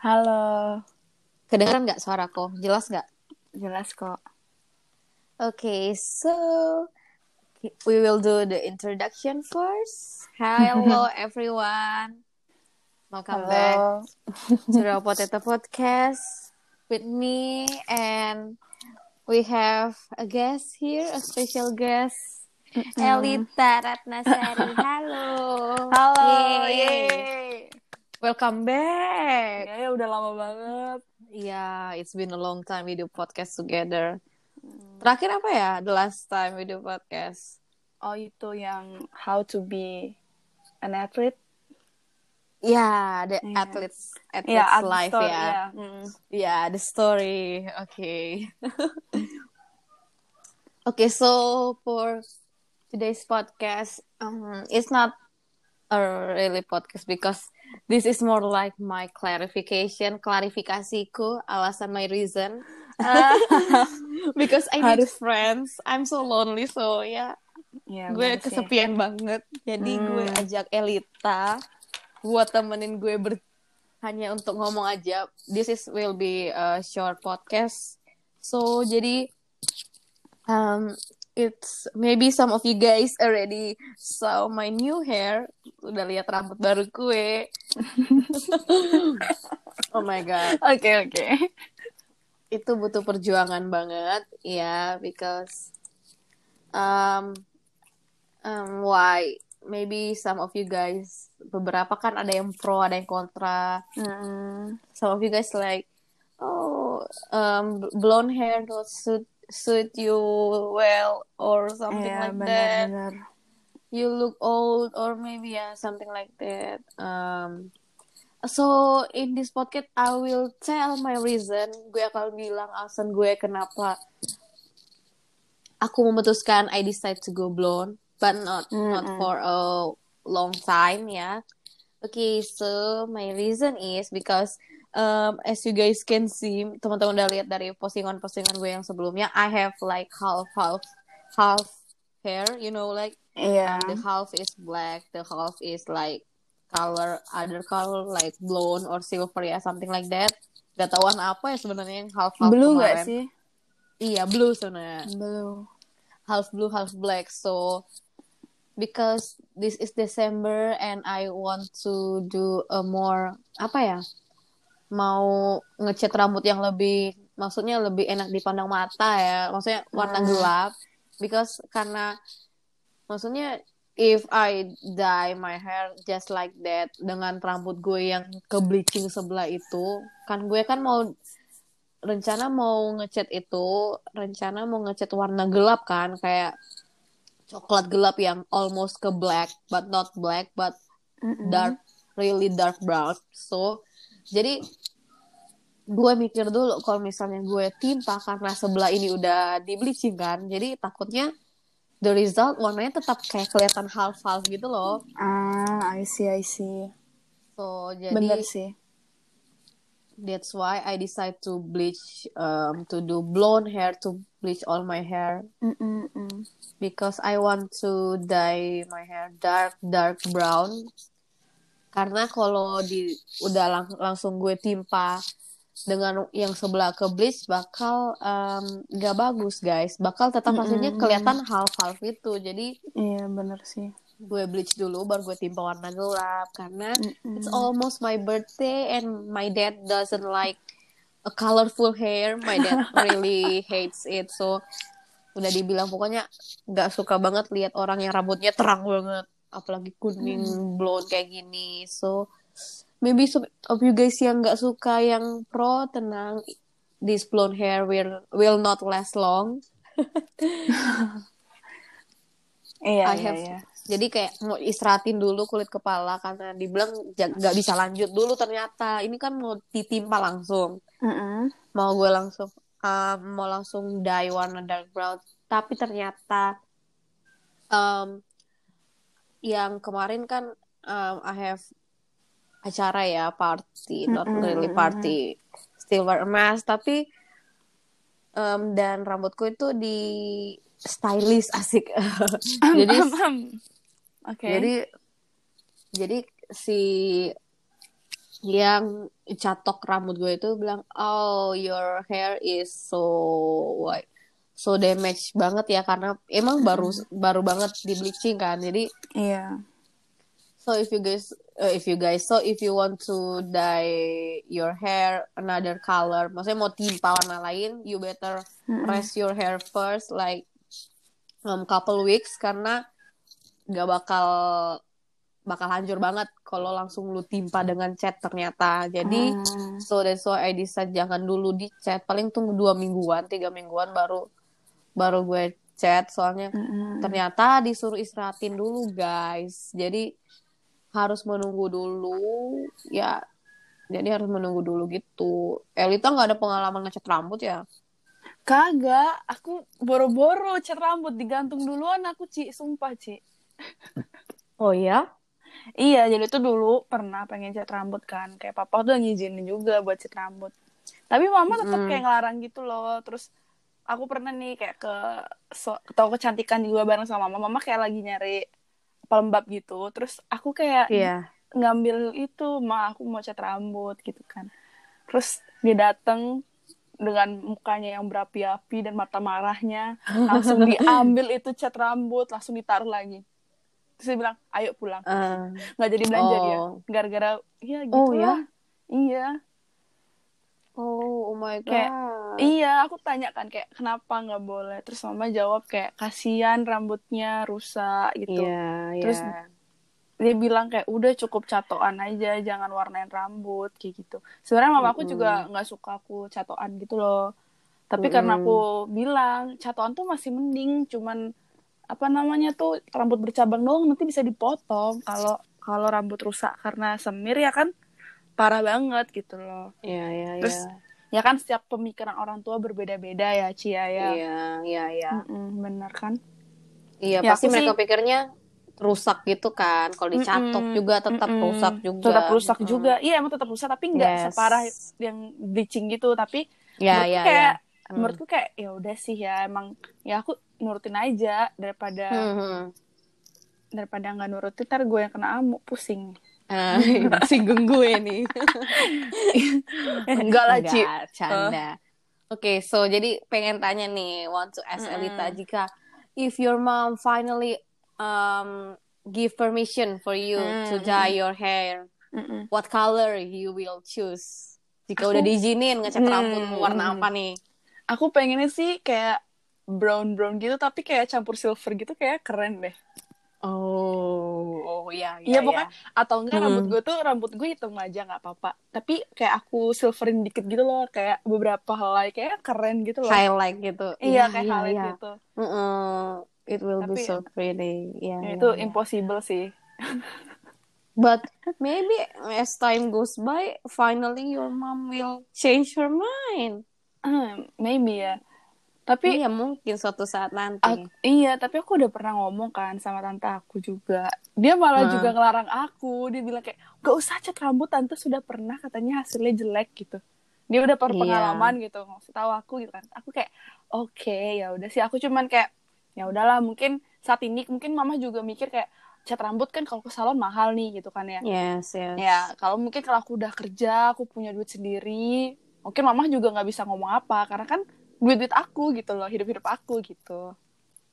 Halo, Kedengeran nggak suaraku? Jelas nggak? jelas kok. Okay, so we will do the introduction first. Hello everyone. Welcome back Halo. to the Potato Podcast with me and we have a guest here, a special guest. Elita Ratnasari. Halo. Halo, Yay. yeay. Welcome back. Ya, ya udah lama banget. Yeah, it's been a long time we do podcast together. Terakhir apa ya? The last time we do podcast. Oh itu yang how to be an athlete. Yeah, the Iya. athletes athletes Ya, athlete life story, ya. ya. Mm. Yeah, the story. Okay. okay, so for today's podcast, um, it's not a really podcast because this is more like my clarification, klarifikasiku, alasan my reason. because I need Harus- friends. I'm so lonely, so ya Ya, gue bener sih. kesepian banget. Jadi gue Hmm. ajak Elita buat temenin gue ber hanya untuk ngomong aja. This is will be a short podcast. So jadi um it's maybe some of you guys already saw my new hair. Udah lihat rambut baru gue. oh my god Oke oke. itu butuh perjuangan banget ya because um um why maybe some of you guys beberapa kan ada yang pro ada yang kontra Mm. some of you guys like oh um blonde hair don't suit suit you well or something Iya like that benar-benar. you look old or maybe yeah something like that um so in this podcast I will tell my reason gue akan bilang alasan gue kenapa aku memutuskan I decide to go blonde but not not Mm-mm. for a long time ya okay so my reason is because um as you guys can see teman-teman udah lihat dari postingan-postingan gue yang sebelumnya I have like half half half hair you know like Iya. the half is black the half is like color other color like blonde or silver ya something like that gak tahu warna apa ya sebenarnya yang half half Blue kemarin. sih? iya blue sebenarnya Blue. half blue half black so because this is December and I want to do a more apa ya mau ngecat rambut yang lebih maksudnya lebih enak dipandang mata ya maksudnya warna Hmm. gelap because karena maksudnya if I dye my hair just like that dengan rambut gue yang ke bleaching sebelah itu kan gue kan mau rencana mau ngecat itu rencana mau ngecat warna gelap kan kayak coklat gelap yang almost ke black but not black but Mm-mm. dark really dark brown so jadi gue mikir dulu kalau misalnya gue timpa karena sebelah ini udah di bleaching kan jadi takutnya the result warnanya tetap kayak kelihatan half half gitu loh Ah, I see, I see. so jadi Bener sih. that's why I decide to bleach um to do blonde hair to bleach all my hair Mm-mm-mm. because I want to dye my hair dark dark brown karena kalau di udah lang- langsung gue timpa dengan yang sebelah ke bleach bakal um, gak bagus guys bakal tetap hasilnya Mm-mm. kelihatan half half itu jadi Iya bener sih. gue bleach dulu baru gue timpa warna gelap karena Mm-mm. it's almost my birthday and my dad doesn't like a colorful hair my dad really hates it so udah dibilang pokoknya nggak suka banget lihat orang yang rambutnya terang banget apalagi kuning blonde kayak gini. So maybe some of you guys yang nggak suka yang pro tenang. This blonde hair will will not last long. Iya, I iya, have iya. jadi kayak mau istirahatin dulu kulit kepala karena dibilang nggak bisa lanjut dulu ternyata. Ini kan mau ditimpa langsung. Mm-mm. mau gue langsung um, mau langsung dye warna dark brown. Tapi ternyata um, yang kemarin kan um, I have acara ya party not really party silver emas tapi um, dan rambutku itu di stylish asik. Jadi Oke. jadi jadi si yang catok rambut gue itu bilang oh your hair is so white so damage banget ya karena emang baru baru banget di bleaching kan. Jadi Iya. so if you guys uh, if you guys so if you want to dye your hair another color maksudnya mau timpa warna lain you better rest your hair first like um, couple weeks karena nggak bakal bakal hancur banget kalau langsung lu timpa dengan cat ternyata. Jadi Hmm. so that's why I decide jangan dulu di cat. Paling tunggu dua mingguan tiga mingguan baru baru gue cat soalnya Mm-mm. ternyata disuruh istirahatin dulu guys jadi harus menunggu dulu ya jadi harus menunggu dulu gitu Elita nggak ada pengalaman ngecat rambut ya Kagak, aku boro-boro cat rambut digantung duluan aku Ci, sumpah Ci. oh ya Iya, jadi tuh dulu pernah pengen cat rambut kan. Kayak papa tuh ngizinin juga buat cat rambut. Tapi mama tetap Mm-mm. kayak ngelarang gitu loh. Terus aku pernah nih kayak ke so, toko kecantikan juga bareng sama mama. Mama kayak lagi nyari pelembab gitu. Terus aku kayak iya ngambil itu, ma aku mau cat rambut gitu kan. Terus dia dateng dengan mukanya yang berapi-api dan mata marahnya langsung diambil itu cat rambut langsung ditaruh lagi terus dia bilang ayo pulang nggak jadi belanja dia Oh. gara-gara ya gitu Oh, ya? lah. iya oh oh my god. Kayak, iya aku tanya kan kayak kenapa nggak boleh? Terus mama jawab kayak kasihan rambutnya rusak gitu. Iya iya. Terus dia bilang kayak udah cukup catoan aja jangan warnain rambut kayak gitu. Sebenarnya mama aku juga nggak suka aku catoan gitu loh. Tapi karena Mm-mm. aku bilang catoan tuh masih mending cuman apa namanya tuh rambut bercabang doang nanti bisa dipotong kalau kalau rambut rusak karena semir ya kan parah banget gitu loh. Iya iya Terus, iya. ya kan setiap pemikiran orang tua berbeda-beda ya Cia ya iya iya iya. Mm-mm, bener kan? Iya Ya, pasti mereka sih- pikirnya rusak gitu kan. Kalau dicatok Mm-mm, juga tetap mm-mm. rusak juga. Tetap rusak Mm-mm. juga. Iya emang tetap rusak tapi nggak Yes. separah yang bleaching gitu. Tapi ya menurutku ya kayak ya. menurutku kayak ya udah sih ya emang ya aku nurutin aja daripada Hmm, hmm. daripada nggak nurutin ntar gue yang kena amuk pusing Ah, singgung gue nih enggak lah Ci canda. Oke, so jadi pengen tanya nih, want to ask Mm-mm. Elita jika if your mom finally um give permission for you to Mm-mm. dye your hair, Mm-mm. what color you will choose? Jika Aku- udah diizinin ngecat Hmm, rambut warna apa nih? aku pengennya sih kayak brown brown gitu tapi kayak campur silver gitu kayak keren deh Oh, oh ya, Iya, pokoknya atau enggak Hmm. rambut gue tuh rambut gue hitam aja nggak apa-apa tapi kayak aku silverin dikit gitu loh kayak beberapa helai kayak keren gitu loh highlight gitu. iya kayak iya, highlight iya. gitu Mm-mm. It will be Tapi- so pretty. Iya, Ya, iya, itu iya. impossible sih But maybe as time goes by, finally your mom will change her mind. Hmm, maybe ya tapi Iya mungkin suatu saat nanti. Ak- iya, tapi aku udah pernah ngomong kan sama tante aku juga. Dia malah Hmm. juga ngelarang aku. Dia bilang kayak, gak usah cat rambut, tante sudah pernah katanya hasilnya jelek gitu. Dia udah Iya. berpengalaman gitu, ngasih tahu aku gitu kan. Aku kayak, oke ya udah sih. Aku cuman kayak, ya udahlah mungkin saat ini mungkin mama juga mikir kayak cat rambut kan kalau ke salon mahal nih gitu kan ya. Yes, yes. Ya kalau mungkin kalau aku udah kerja, aku punya duit sendiri, mungkin mama juga nggak bisa ngomong apa karena kan duit duit aku gitu loh, hidup hidup aku gitu.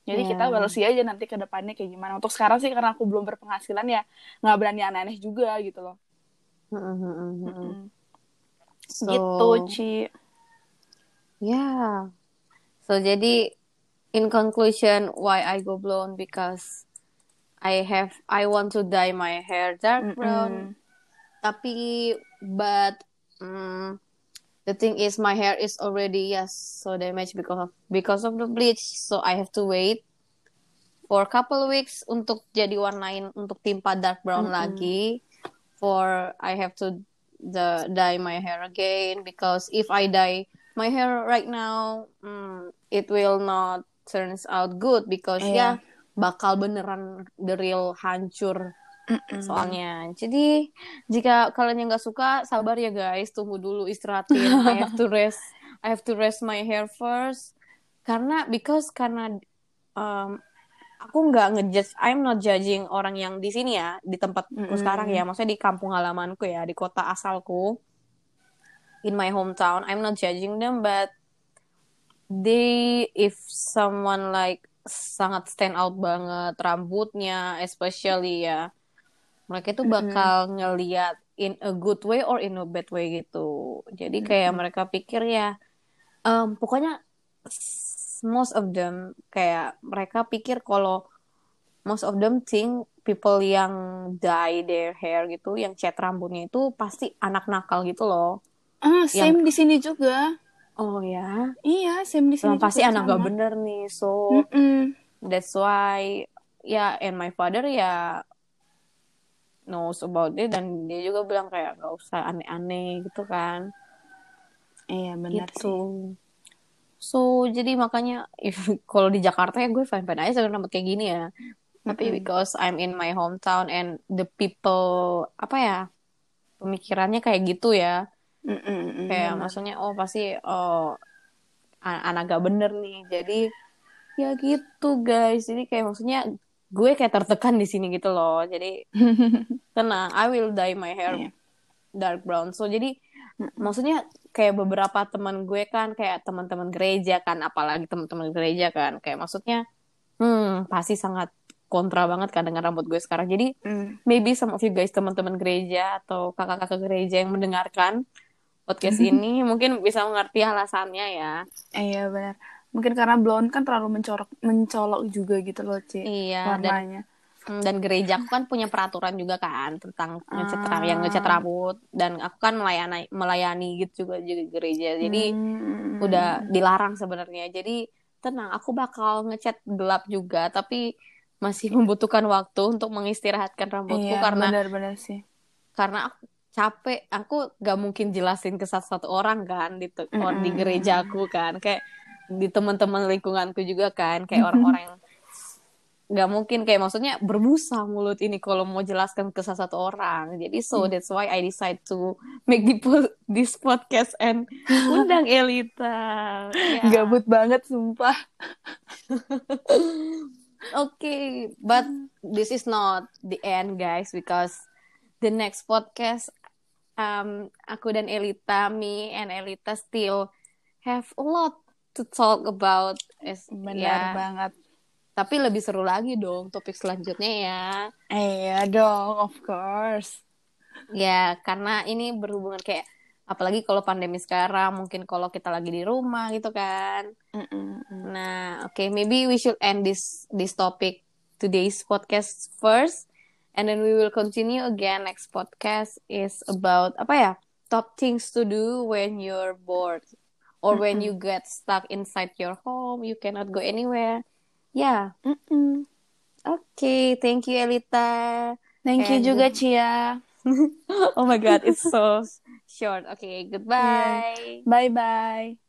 Jadi Ya. kita balesi aja nanti ke depannya kayak gimana. Untuk sekarang sih karena aku belum berpenghasilan ya nggak berani aneh-aneh juga gitu loh. Mm, mm, mm, mm, mm. Mm. So, Gitu Ci. Yeah. So jadi in conclusion why I go blonde because I have I want to dye my hair dark brown. Mm-mm. Tapi but mm, the thing is my hair is already yes so damaged because of because of the bleach. So I have to wait for a couple weeks untuk jadi warnain untuk timpa dark brown Mm-mm. lagi. For I have to the dye my hair again because if I dye my hair right now, mm, it will not turns out good because Iya. ya bakal beneran the real hancur Mm-mm. soalnya. Jadi jika kalian yang nggak suka, sabar ya guys, tunggu dulu istirahatin. I have to rest, I have to rest my hair first. Karena because karena um, aku nggak ngejudge I'm not judging orang yang di sini ya di tempatku Mm-mm. sekarang ya maksudnya di kampung halamanku ya di kota asalku in my hometown I'm not judging them but they if someone like sangat stand out banget rambutnya especially ya mereka itu bakal ngeliat in a good way or in a bad way gitu jadi kayak mereka pikir ya em, pokoknya most of them kayak mereka pikir kalau most of them think people yang dye their hair gitu yang cat rambutnya itu pasti anak nakal gitu loh Ah, same di sini juga. oh ya Iya, same di sini Emang pasti juga anak sama. gak bener nih so Mm-mm. that's why ya and my father ya knows about it dan dia juga bilang kayak gak usah aneh-aneh gitu kan. Iya, benar gitu. sih. so jadi makanya if kalau di Jakarta ya gue fine fine aja sama rambut kayak gini ya. Tapi Mm-mm. because I'm in my hometown and the people apa ya pemikirannya kayak gitu ya. Mm-mm, mm-mm, kayak maksudnya oh pasti oh a- anak gak bener nih. Jadi ya gitu guys. Jadi kayak maksudnya gue kayak tertekan di sini gitu loh jadi tenang I will dye my hair Iya. dark brown so jadi maksudnya kayak beberapa teman gue kan kayak teman-teman gereja kan apalagi teman-teman gereja kan kayak maksudnya hmm pasti sangat kontra banget kan dengan rambut gue sekarang jadi Mm. maybe some of you guys teman-teman gereja atau kakak-kakak gereja yang mendengarkan podcast ini mungkin bisa mengerti alasannya ya. Iya, benar. Mungkin karena blonde kan terlalu mencorok mencolok juga gitu loh, Ci. Iya dan Warnanya. hmm, dan gereja aku kan punya peraturan juga kan tentang ngecat Ah. yang ngecat rambut dan aku kan melayani melayani gitu juga juga gereja. Jadi Mm, udah dilarang sebenarnya. Jadi tenang, aku bakal ngecat gelap juga tapi masih membutuhkan waktu untuk mengistirahatkan rambutku Iya, karena benar-benar sih. karena aku capek aku gak mungkin jelasin ke satu-satu orang kan di te- or di Mm-mm. gerejaku kan kayak di teman-teman lingkunganku juga kan kayak orang-orang yang nggak mungkin kayak maksudnya berbusa mulut ini kalau mau jelaskan ke salah satu orang jadi so that's why I decide to make the po- this podcast and undang Elita Ya. Gabut banget, sumpah. Okay, but this is not the end, guys, because the next podcast, um, aku dan Elita, me and Elita still have a lot to talk about. Is, Benar ya, banget. tapi lebih seru lagi dong topik selanjutnya ya. Iya dong, of course. Ya, karena ini berhubungan kayak apalagi kalau pandemi sekarang, mungkin kalau kita lagi di rumah gitu kan. Mm-mm. Nah, okay, maybe we should end this this topic today's podcast first, and then we will continue again. Next podcast is about apa ya? Top things to do when you're bored or when you get stuck inside your home, you cannot go anywhere. Yeah. Mm-mm. Okay, thank you Elita. Thank you And- juga, Cia. oh my god, it's so short. Okay, goodbye. Bye-bye.